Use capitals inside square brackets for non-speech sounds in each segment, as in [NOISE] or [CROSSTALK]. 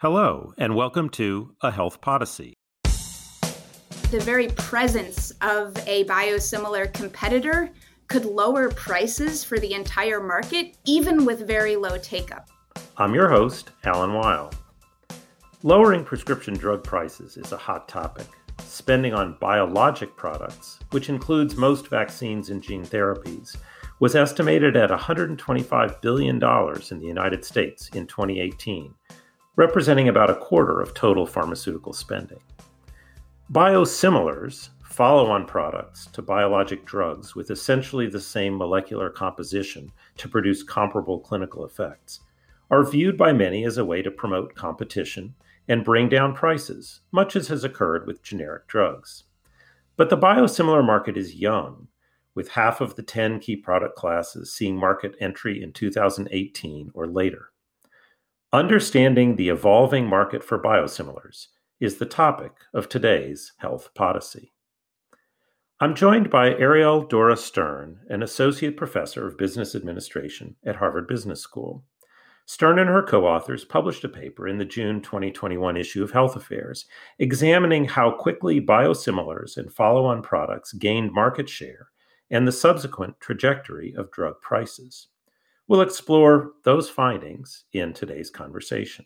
Hello, and welcome to A Health Podyssey. The very presence of a biosimilar competitor could lower prices for the entire market, even with very low take up. I'm your host, Alan Weil. Lowering prescription drug prices is a hot topic. Spending on biologic products, which includes most vaccines and gene therapies, was estimated at $125 billion in the United States in 2018, representing about a quarter of total pharmaceutical spending. Biosimilars, follow on products to biologic drugs with essentially the same molecular composition to produce comparable clinical effects, are viewed by many as a way to promote competition and bring down prices, much as has occurred with generic drugs. But the biosimilar market is young, with half of the 10 key product classes seeing market entry in 2018 or later. Understanding the evolving market for biosimilars is the topic of today's Health Podyssey. I'm joined by Ariel Dora Stern, an associate professor of business administration at Harvard Business School. Stern and her co authors published a paper in the June 2021 issue of Health Affairs examining how quickly biosimilars and follow on products gained market share and the subsequent trajectory of drug prices. We'll explore those findings in today's conversation.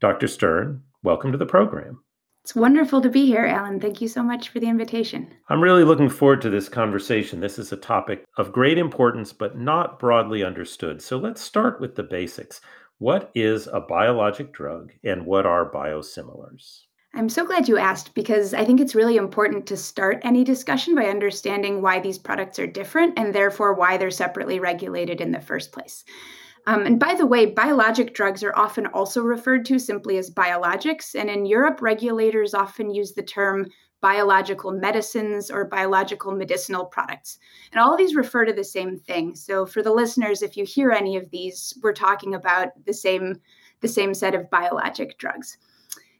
Dr. Stern, welcome to the program. It's wonderful to be here, Alan. Thank you so much for the invitation. I'm really looking forward to this conversation. This is a topic of great importance, but not broadly understood. So let's start with the basics. What is a biologic drug and what are biosimilars? I'm so glad you asked because I think it's really important to start any discussion by understanding why these products are different and therefore why they're separately regulated in the first place. Um, and by the way, biologic drugs are often also referred to simply as biologics. And in Europe, regulators often use the term biological medicines or biological medicinal products. And all of these refer to the same thing. So for the listeners, if you hear any of these, we're talking about the same, the same set of biologic drugs.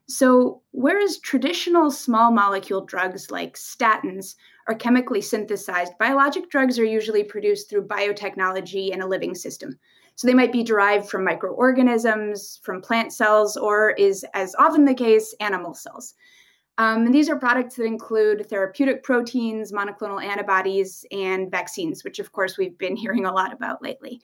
So, whereas traditional small molecule drugs like statins are chemically synthesized, biologic drugs are usually produced through biotechnology in a living system. So they might be derived from microorganisms, from plant cells, or is as often the case, animal cells. Um, and these are products that include therapeutic proteins, monoclonal antibodies, and vaccines, which of course we've been [LAUGHS] hearing a lot about lately.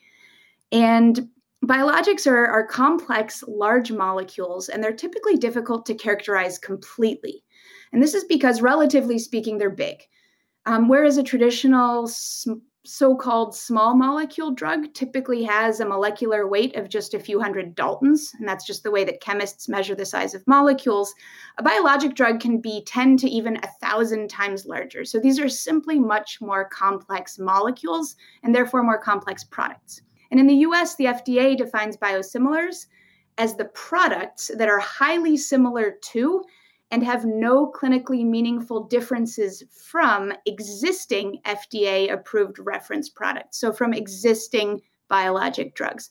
And biologics are, are complex, large molecules, and they're typically difficult to characterize completely. And this is because, relatively speaking, they're big. Um, whereas a traditional so called small molecule drug typically has a molecular weight of just a few hundred daltons, and that's just the way that chemists measure the size of molecules. A biologic drug can be 10 to even a thousand times larger. So these are simply much more complex molecules and therefore more complex products. And in the US, the FDA defines biosimilars as the products that are highly similar to and have no clinically meaningful differences from existing FDA approved reference products, so from existing biologic drugs.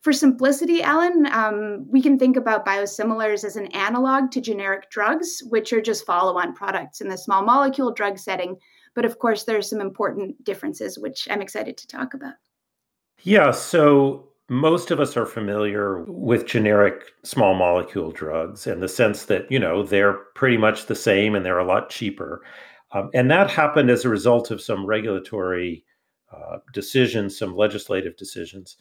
For simplicity, Alan, um, we can think about biosimilars as an analog to generic drugs, which are just follow on products in the small molecule drug setting. But of course, there are some important differences, which I'm excited to talk about. Yeah. So most of us are familiar with generic small molecule drugs in the sense that, you know, they're pretty much the same and they're a lot cheaper. Um, and that happened as a result of some regulatory uh, decisions, some legislative decisions.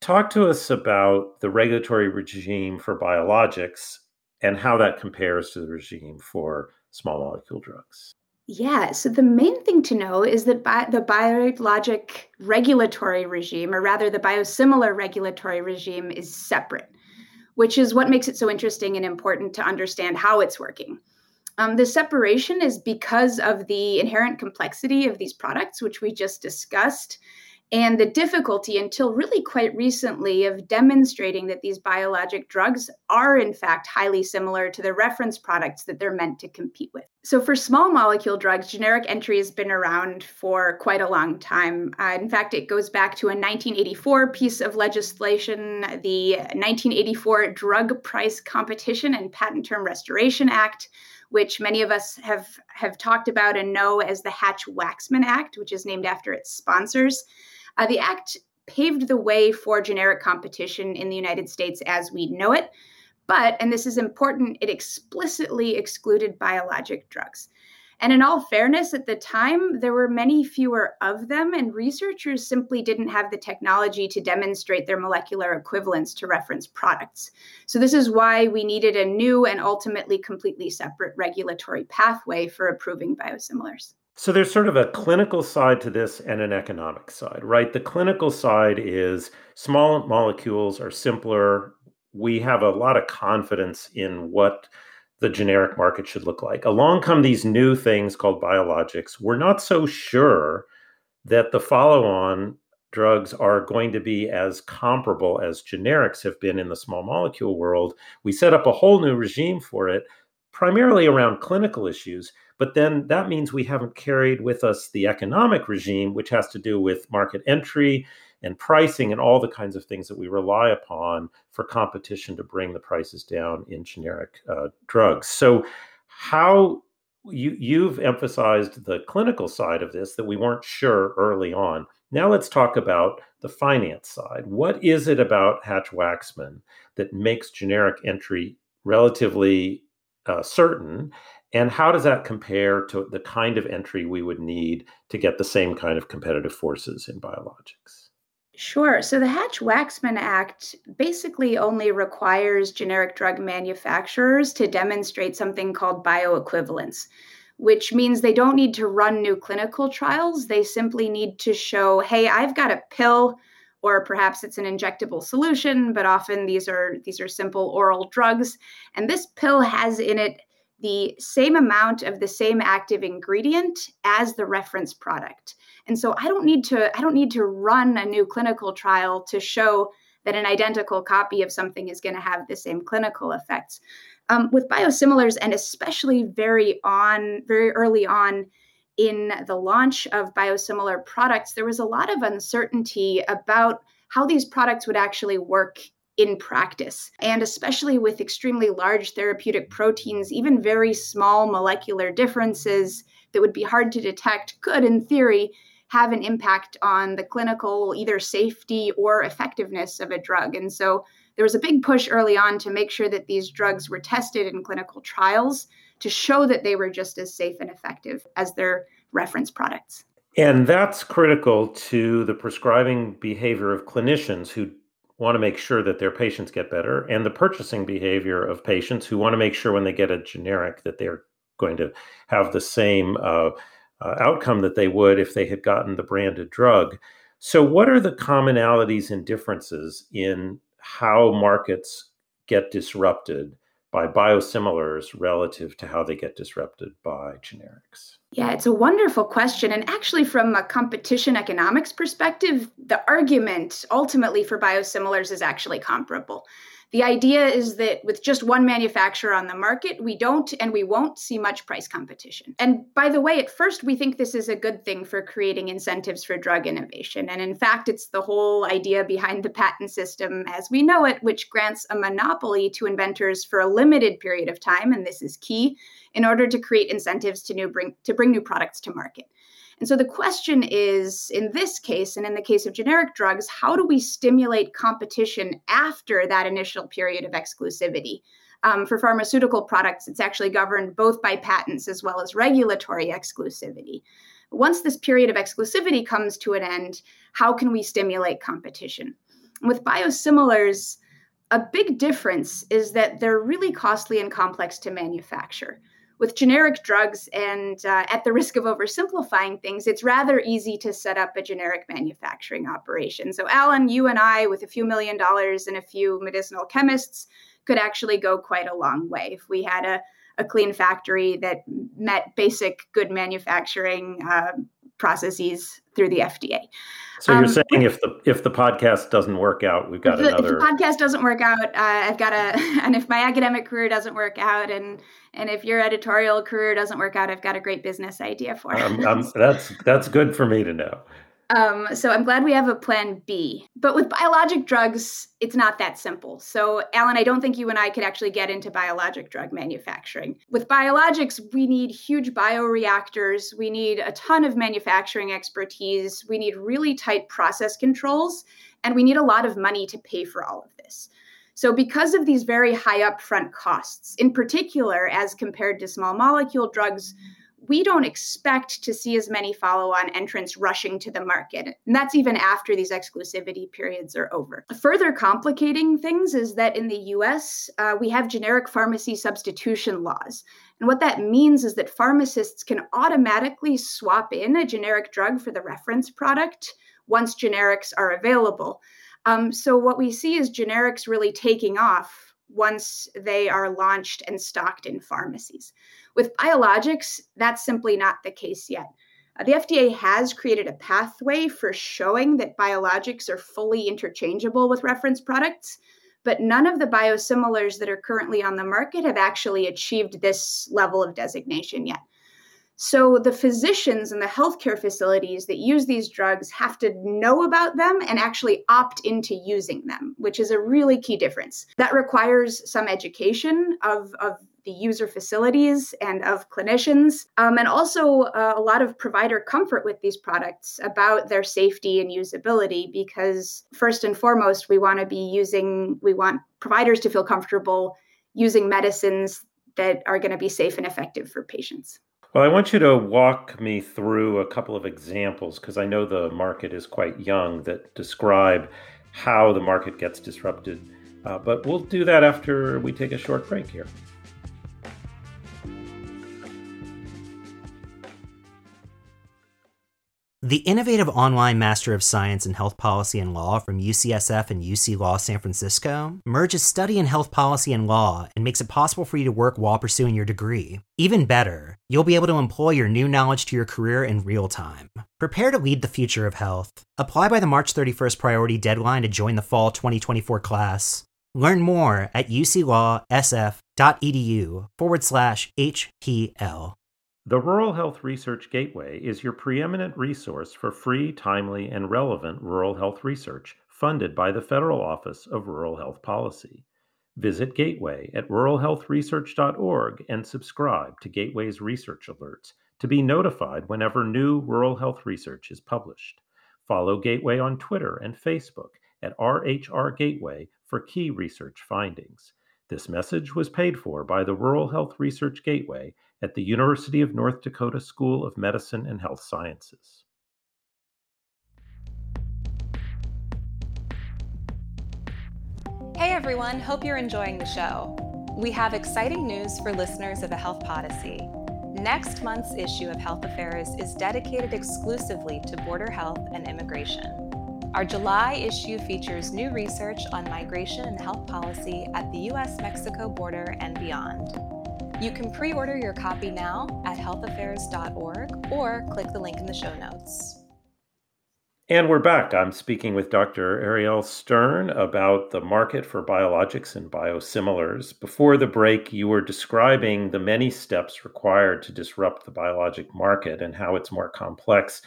Talk to us about the regulatory regime for biologics and how that compares to the regime for small molecule drugs. Yeah, so the main thing to know is that bi- the biologic regulatory regime, or rather the biosimilar regulatory regime, is separate, which is what makes it so interesting and important to understand how it's working. Um, the separation is because of the inherent complexity of these products, which we just discussed, and the difficulty until really quite recently of demonstrating that these biologic drugs are in fact highly similar to the reference products that they're meant to compete with. So for small molecule drugs, generic entry has been around for quite a long time. Uh, in fact, it goes back to a 1984 piece of legislation, the 1984 Drug Price Competition and Patent Term Restoration Act which many of us have have talked about and know as the Hatch-Waxman Act, which is named after its sponsors. Uh, the act paved the way for generic competition in the United States as we know it. But, and this is important, it explicitly excluded biologic drugs. And in all fairness, at the time, there were many fewer of them, and researchers simply didn't have the technology to demonstrate their molecular equivalence to reference products. So, this is why we needed a new and ultimately completely separate regulatory pathway for approving biosimilars. So there's sort of a clinical side to this and an economic side, right? The clinical side is small molecules are simpler. We have a lot of confidence in what the generic market should look like. Along come these new things called biologics. We're not so sure that the follow on drugs are going to be as comparable as generics have been in the small molecule world. We set up a whole new regime for it, primarily around clinical issues. But then that means we haven't carried with us the economic regime, which has to do with market entry and pricing and all the kinds of things that we rely upon for competition to bring the prices down in generic uh, drugs. So, how you you've emphasized the clinical side of this that we weren't sure early on. Now let's talk about the finance side. What is it about Hatch Waxman that makes generic entry relatively uh, certain? And how does that compare to the kind of entry we would need to get the same kind of competitive forces in biologics? Sure. So the Hatch Waxman Act basically only requires generic drug manufacturers to demonstrate something called bioequivalence, which means they don't need to run new clinical trials. They simply need to show, hey, I've got a pill or perhaps it's an injectable solution, but often these are these are simple oral drugs and this pill has in it the same amount of the same active ingredient as the reference product. And so I don't need to I don't need to run a new clinical trial to show that an identical copy of something is going to have the same clinical effects. Um, with biosimilars, and especially very on very early on in the launch of biosimilar products, there was a lot of uncertainty about how these products would actually work in practice. And especially with extremely large therapeutic proteins, even very small molecular differences that would be hard to detect could, in theory, have an impact on the clinical either safety or effectiveness of a drug. And so there was a big push early on to make sure that these drugs were tested in clinical trials to show that they were just as safe and effective as their reference products. And that's critical to the prescribing behavior of clinicians who want to make sure that their patients get better and the purchasing behavior of patients who want to make sure when they get a generic that they're going to have the same uh, uh, outcome that they would if they had gotten the branded drug. So, what are the commonalities and differences in how markets get disrupted by biosimilars relative to how they get disrupted by generics? Yeah, it's a wonderful question. And actually, from a competition economics perspective, the argument ultimately for biosimilars is actually comparable. The idea is that with just one manufacturer on the market, we don't and we won't see much price competition. And by the way, at first, we think this is a good thing for creating incentives for drug innovation. And in fact, it's the whole idea behind the patent system as we know it, which grants a monopoly to inventors for a limited period of time. And this is key in order to create incentives to, new bring, to bring new products to market. And so the question is in this case, and in the case of generic drugs, how do we stimulate competition after that initial period of exclusivity? Um, for pharmaceutical products, it's actually governed both by patents as well as regulatory exclusivity. Once this period of exclusivity comes to an end, how can we stimulate competition? With biosimilars, a big difference is that they're really costly and complex to manufacture with generic drugs and uh, at the risk of oversimplifying things it's rather easy to set up a generic manufacturing operation. So alan you and i with a few million dollars and a few medicinal chemists could actually go quite a long way. If we had a, a clean factory that met basic good manufacturing uh, processes through the FDA. So you're um, saying if the if the podcast doesn't work out, we've got if the, another. If the podcast doesn't work out, uh, I've got a, [LAUGHS] and if my academic career doesn't work out, and and if your editorial career doesn't work out, I've got a great business idea for. Um, um, [LAUGHS] that's that's good for me to know. Um, so I'm glad we have a plan B. But with biologic drugs, it's not that simple. So, Alan, I don't think you and I could actually get into biologic drug manufacturing. With biologics, we need huge bioreactors, we need a ton of manufacturing expertise, we need really tight process controls, and we need a lot of money to pay for all of this. So, because of these very high upfront costs, in particular as compared to small molecule drugs, we don't expect to see as many follow on entrants rushing to the market. And that's even after these exclusivity periods are over. Further complicating things is that in the US, uh, we have generic pharmacy substitution laws. And what that means is that pharmacists can automatically swap in a generic drug for the reference product once generics are available. Um, so, what we see is generics really taking off once they are launched and stocked in pharmacies. With biologics, that's simply not the case yet. Uh, the FDA has created a pathway for showing that biologics are fully interchangeable with reference products, but none of the biosimilars that are currently on the market have actually achieved this level of designation yet. So the physicians and the healthcare facilities that use these drugs have to know about them and actually opt into using them, which is a really key difference. That requires some education of, of the user facilities and of clinicians, um, and also uh, a lot of provider comfort with these products about their safety and usability. Because, first and foremost, we want to be using, we want providers to feel comfortable using medicines that are going to be safe and effective for patients. Well, I want you to walk me through a couple of examples because I know the market is quite young that describe how the market gets disrupted. Uh, but we'll do that after we take a short break here. The innovative online Master of Science in Health Policy and Law from UCSF and UC Law San Francisco merges study in health policy and law and makes it possible for you to work while pursuing your degree. Even better, you'll be able to employ your new knowledge to your career in real time. Prepare to lead the future of health. Apply by the March 31st priority deadline to join the fall 2024 class. Learn more at uclawsf.edu forward slash HPL. The Rural Health Research Gateway is your preeminent resource for free, timely, and relevant rural health research funded by the Federal Office of Rural Health Policy. Visit Gateway at ruralhealthresearch.org and subscribe to Gateway's research alerts to be notified whenever new rural health research is published. Follow Gateway on Twitter and Facebook at RHR Gateway for key research findings. This message was paid for by the Rural Health Research Gateway at the University of North Dakota School of Medicine and Health Sciences. Hey everyone, hope you're enjoying the show. We have exciting news for listeners of the Health Podyssey. Next month's issue of Health Affairs is dedicated exclusively to border health and immigration. Our July issue features new research on migration and health policy at the US Mexico border and beyond. You can pre order your copy now at healthaffairs.org or click the link in the show notes. And we're back. I'm speaking with Dr. Ariel Stern about the market for biologics and biosimilars. Before the break, you were describing the many steps required to disrupt the biologic market and how it's more complex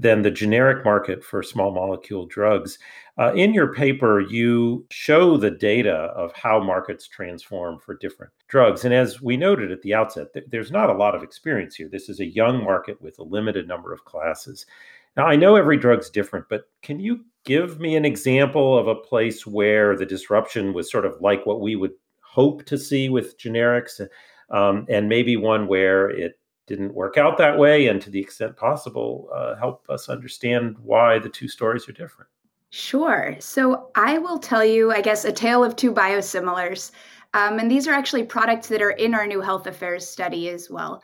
than the generic market for small molecule drugs. Uh, in your paper, you show the data of how markets transform for different drugs. And as we noted at the outset, th- there's not a lot of experience here. This is a young market with a limited number of classes. Now, I know every drug's different, but can you give me an example of a place where the disruption was sort of like what we would hope to see with generics, um, and maybe one where it didn't work out that way, and to the extent possible, uh, help us understand why the two stories are different? Sure. So I will tell you, I guess, a tale of two biosimilars. Um, and these are actually products that are in our new health affairs study as well.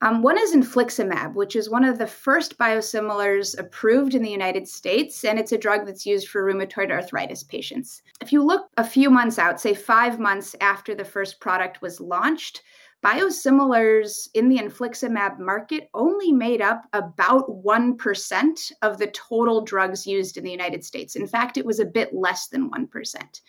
Um, one is infliximab, which is one of the first biosimilars approved in the United States, and it's a drug that's used for rheumatoid arthritis patients. If you look a few months out, say five months after the first product was launched, biosimilars in the infliximab market only made up about 1% of the total drugs used in the United States. In fact, it was a bit less than 1%.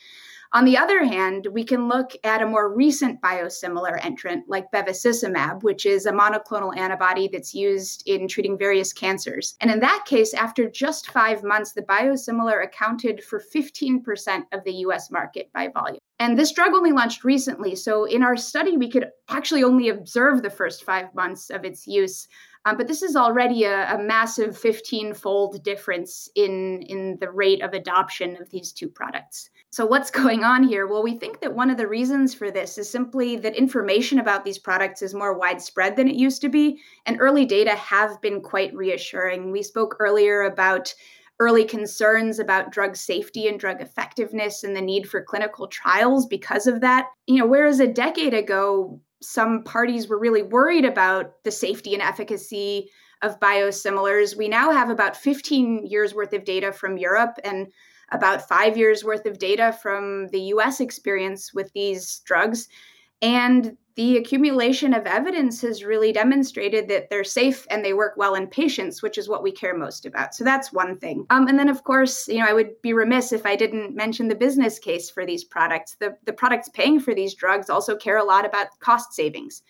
On the other hand, we can look at a more recent biosimilar entrant like bevacizumab, which is a monoclonal antibody that's used in treating various cancers. And in that case, after just five months, the biosimilar accounted for 15% of the US market by volume. And this drug only launched recently. So in our study, we could actually only observe the first five months of its use. Um, but this is already a, a massive 15 fold difference in, in the rate of adoption of these two products. So, what's [LAUGHS] going on here? Well, we think that one of the reasons for this is simply that information about these products is more widespread than it used to be, and early data have been quite reassuring. We spoke earlier about early concerns about drug safety and drug effectiveness and the need for clinical trials because of that. You know, whereas a decade ago, some parties were really worried about the safety and efficacy of biosimilars, we now have about 15 years worth of data from Europe and about five years worth of data from the US experience with these drugs. And the accumulation of evidence has really demonstrated that they're safe and they work well in patients, which is what we care most about. So that's one thing. Um, and then, of course, you know, I would be remiss if I didn't mention the business case for these products. The, the products paying for these drugs also care a lot about cost savings.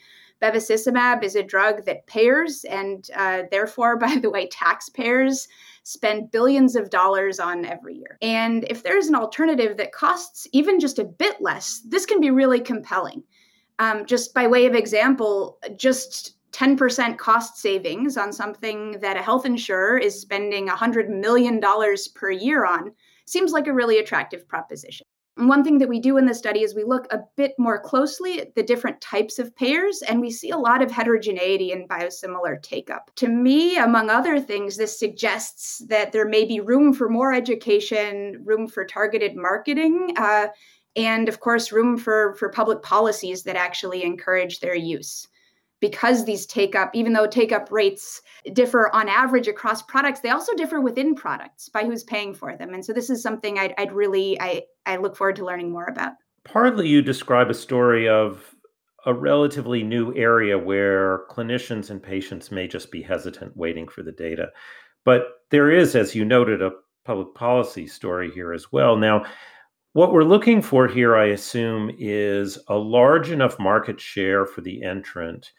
Bevacizumab is a drug that payers and uh, therefore, [LAUGHS] by the way, taxpayers spend billions of dollars on every year. And if there's an alternative that costs even just a bit less, this can be really compelling. Um, just by way of example, just 10% cost savings on something that a health insurer is spending $100 million per year on seems like a really attractive proposition. And one thing that we do in the study is we look a bit more closely at the different types of payers, and we see a lot of heterogeneity in biosimilar take up. To me, among other things, this suggests that there may be room for more education, room for targeted marketing, uh, and of course room for for public policies that actually encourage their use. Because these take up even though take up rates differ on average across products they also differ within products by who's paying for them. And so this is something i'd, I'd really I, I look forward to learning more about. Partly you describe a story of a relatively new area where clinicians and patients may just be hesitant waiting for the data. But there is as you noted a public policy story here as well. Now what we're looking for here, I assume, is a large enough market share for the entrant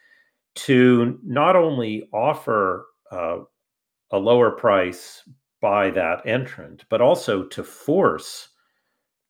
to not only offer uh, a lower price by that entrant, but also to force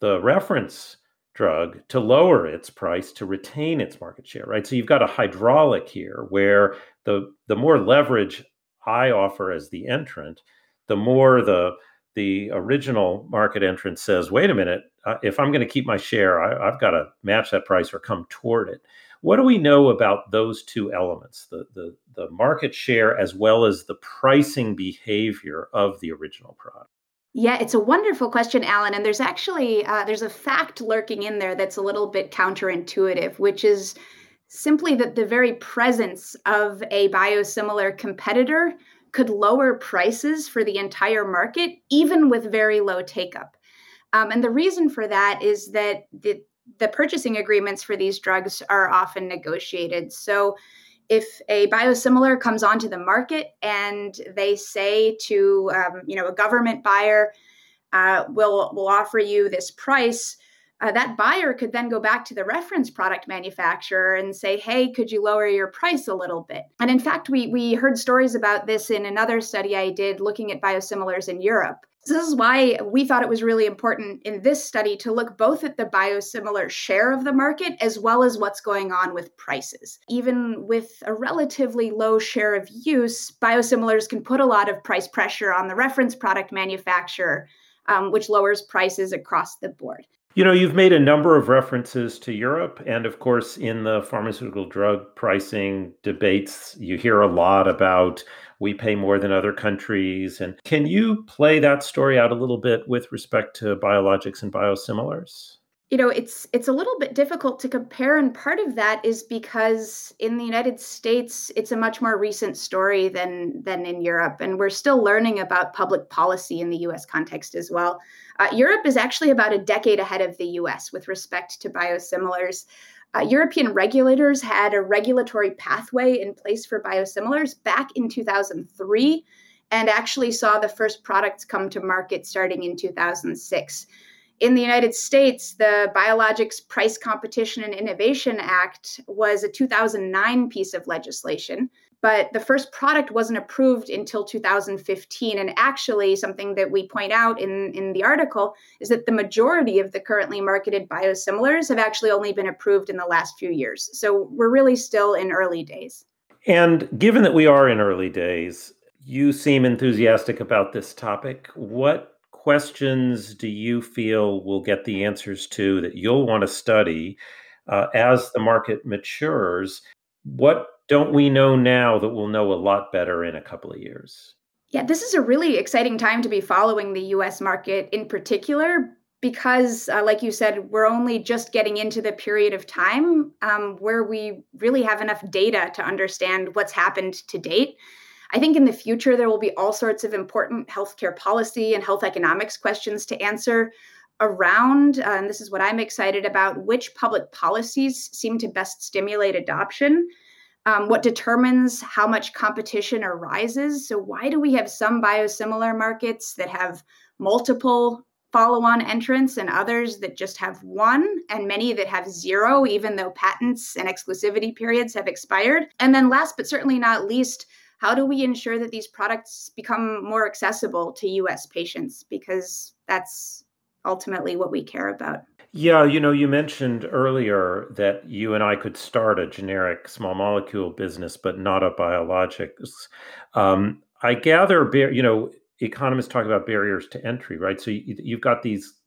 the reference drug to lower its price to retain its market share, right? So you've got a hydraulic here where the the more leverage I offer as the entrant, the more the the original market entrant says, wait a minute, uh, if I'm going to keep my share, I, I've got to match that price or come toward it. What do we know about those two elements, the, the, the market share as well as the pricing behavior of the original product? Yeah, it's a wonderful question, Alan. And there's actually uh, there's a fact lurking in there that's a little bit counterintuitive, which is simply that the very presence of a biosimilar competitor could lower prices for the entire market, even with very low take up. Um, and the reason for that is that the, the purchasing agreements for these drugs are often negotiated. So if a biosimilar comes onto the market and they say to um, you know a government buyer uh, will will offer you this price uh, that buyer could then go back to the reference product manufacturer and say, "Hey, could you lower your price a little bit?" And in fact, we we heard stories about this in another study I did looking at biosimilars in Europe. So this is why we thought it was really important in this study to look both at the biosimilar share of the market as well as what's going on with prices. Even with a relatively low share of use, biosimilars can put a lot of price pressure on the reference product manufacturer, um, which lowers prices across the board. You know, you've made a number of references to Europe. And of course, in the pharmaceutical drug pricing debates, you hear a lot about we pay more than other countries. And can you play that story out a little bit with respect to biologics and biosimilars? you know it's it's a little bit difficult to compare and part of that is because in the united states it's a much more recent story than than in europe and we're still learning about public policy in the us context as well uh, europe is actually about a decade ahead of the us with respect to biosimilars uh, European regulators had a regulatory pathway in place for biosimilars back in 2003 and actually saw the first products come to market starting in 2006 in the United States, the Biologics Price Competition and Innovation Act was a 2009 piece of legislation, but the first product wasn't approved until 2015. And actually, something that we point out in, in the article is that the majority of the currently marketed biosimilars have actually only been approved in the last few years. So we're really still in early days. And given that we are in early days, you seem enthusiastic about this topic. What questions do you feel will get the answers to that you'll want to study uh, as the market matures? What don't we know now that we'll know a lot better in a couple of years? Yeah, this is a really exciting time to be following the US market in particular because, uh, like you said, we're only just getting into the period of time um, where we really have enough data to understand what's happened to date. I think in the future, there will be all sorts of important healthcare policy and health economics questions to answer around, uh, and this is what I'm excited about, which public policies seem to best stimulate adoption um, what determines how much competition arises. So, why do we have some biosimilar markets that have multiple follow on entrants and others that just have one, and many that have zero, even though patents and exclusivity periods have expired? And then, last but certainly not least, how do we ensure that these products become more accessible to US patients? Because that's ultimately what we care about. Yeah, you know, you mentioned earlier that you and I could start a generic small molecule business, but not a biologics. Um, I gather, you know, economists talk about barriers to entry, right? So you, you've got these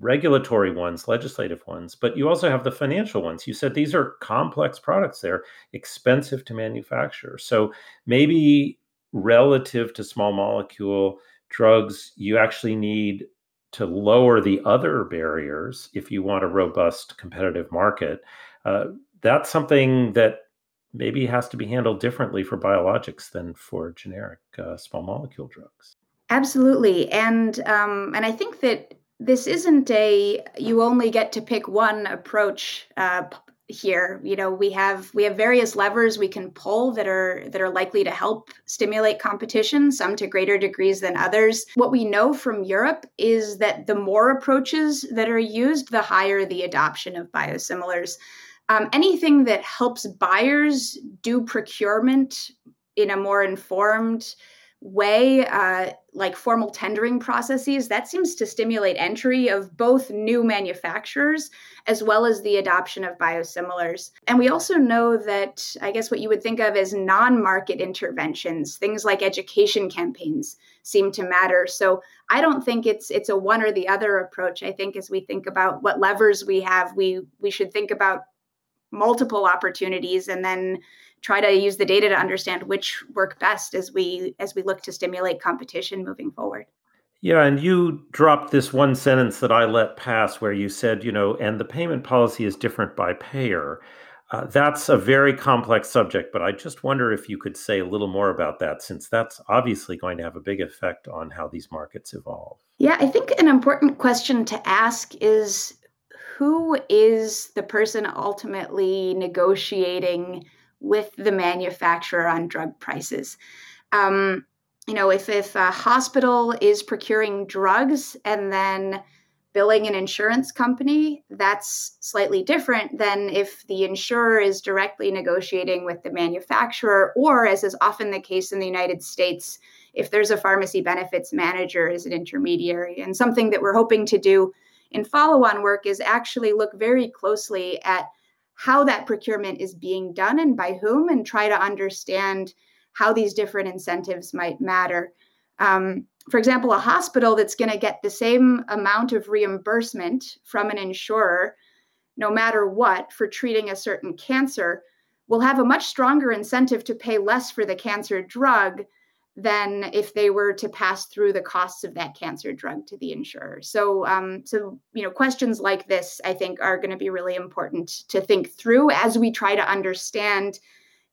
regulatory ones, legislative ones, but you also have the financial ones. You said these are complex products, they're expensive to manufacture. So maybe relative to small molecule drugs, you actually need to lower the other barriers if you want a robust competitive market. Uh, that's something that maybe has to be handled differently for biologics than for generic uh, small molecule drugs. Absolutely, and um, and I think that this isn't a you only get to pick one approach uh, here you know we have we have various levers we can pull that are that are likely to help stimulate competition some to greater degrees than others. What we know from europe is that the more approaches that are used the higher the adoption of biosimilars. Um, anything that helps buyers do procurement in a more informed way, uh, like formal tendering processes, that seems to stimulate entry of both new manufacturers as well as the adoption of biosimilars. And we also know that, I guess, what you would think of as non market interventions, things like education campaigns, seem to matter. So I don't think it's it's a one or the other approach. I think as we think about what levers we have, we we should think about multiple opportunities and then try to use the data to understand which work best as we as we look to stimulate competition moving forward. Yeah, and you dropped this one sentence that I let pass where you said, you know, and the payment policy is different by payer. Uh, that's a very complex subject, but I just wonder if you could say a little more about that, since that's obviously going to have a big effect on how these markets evolve. Yeah, I think an important question to ask is who is the person ultimately negotiating with the manufacturer on drug prices. Um, you know, if, if a hospital is procuring drugs and then billing an insurance company, that's slightly different than if the insurer is directly negotiating with the manufacturer, or as is often the case in the United States, if there's a pharmacy benefits manager as an intermediary. And something that we're hoping to do in follow on work is actually look very closely at how that procurement is being done and by whom, and try to understand how these different incentives might matter. Um, for example, a hospital that's going to get the same amount of reimbursement from an insurer, no matter what, for treating a certain cancer, will have a much stronger incentive to pay less for the cancer drug than if they were to pass through the costs of that cancer drug to the insurer. So, um, so you know, questions like this, I think, are going to be really important to think through as we try to understand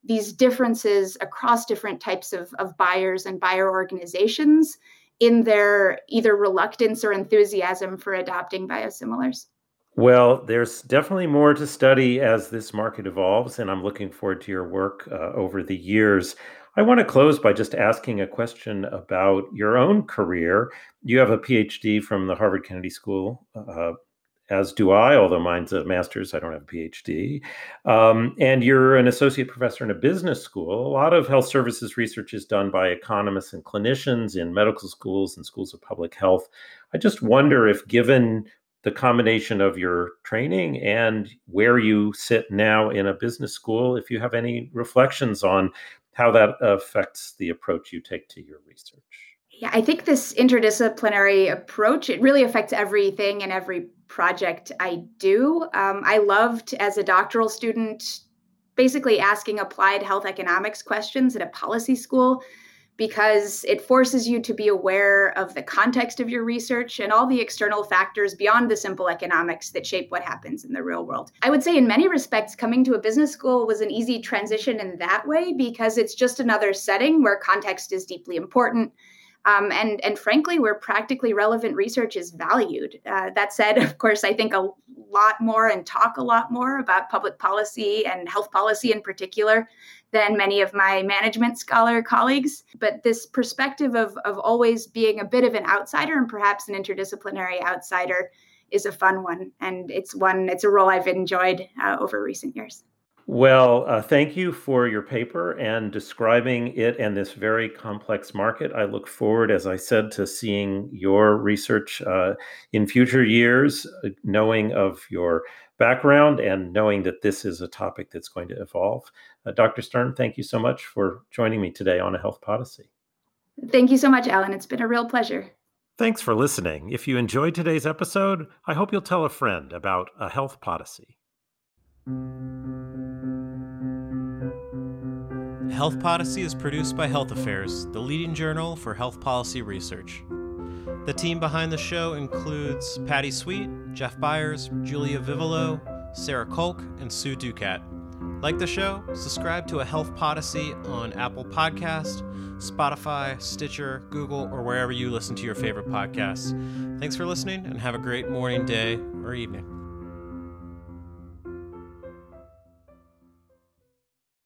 these differences across different types of, of buyers and buyer organizations in their either reluctance or enthusiasm for adopting biosimilars. Well, there's definitely more to study as this market evolves, and I'm looking forward to your work uh, over the years. I want to close by just asking a question about your own career. You have a PhD from the Harvard Kennedy School, uh, as do I, although mine's a master's. I don't have a PhD. Um, and you're an associate professor in a business school. A lot of health services research is done by economists and clinicians in medical schools and schools of public health. I just wonder if, given the combination of your training and where you sit now in a business school, if you have any reflections on how that affects the approach you take to your research. Yeah, I think this interdisciplinary approach it really affects everything and every project I do. Um, I loved as a doctoral student basically asking applied health economics questions at a policy school because it forces you to be aware of the context of your research and all the external factors beyond the simple economics that shape what happens in the real world. I would say, in many respects, coming to a business school was an easy transition in that way because it's just another setting where context is deeply important. Um, and and frankly, where practically relevant research is valued. Uh, that said, [LAUGHS] of course, I think a lot more and talk a lot more about public policy and health policy in particular than many of my management scholar colleagues. But this perspective of, of always being a bit of an outsider and perhaps an interdisciplinary outsider is a fun one. And it's one, it's a role I've enjoyed uh, over recent years. Well, uh, thank you for your paper and describing it and this very complex market. I look forward, as I said, to seeing your research uh, in future years, uh, knowing of your background and knowing that this is a topic that's going to evolve. Uh, Dr. Stern, thank you so much for joining me today on A Health Podyssey. Thank you so much, Alan. It's been a real pleasure. Thanks for listening. If you enjoyed today's episode, I hope you'll tell a friend about A Health Podyssey. Health Podyssey is produced by Health Affairs, the leading journal for health policy research. The team behind the show includes Patty Sweet, Jeff Byers, Julia Vivolo, Sarah Kolk, and Sue Ducat. Like the show? Subscribe to a Health Podyssey on Apple Podcast, Spotify, Stitcher, Google, or wherever you listen to your favorite podcasts. Thanks for listening and have a great morning, day, or evening.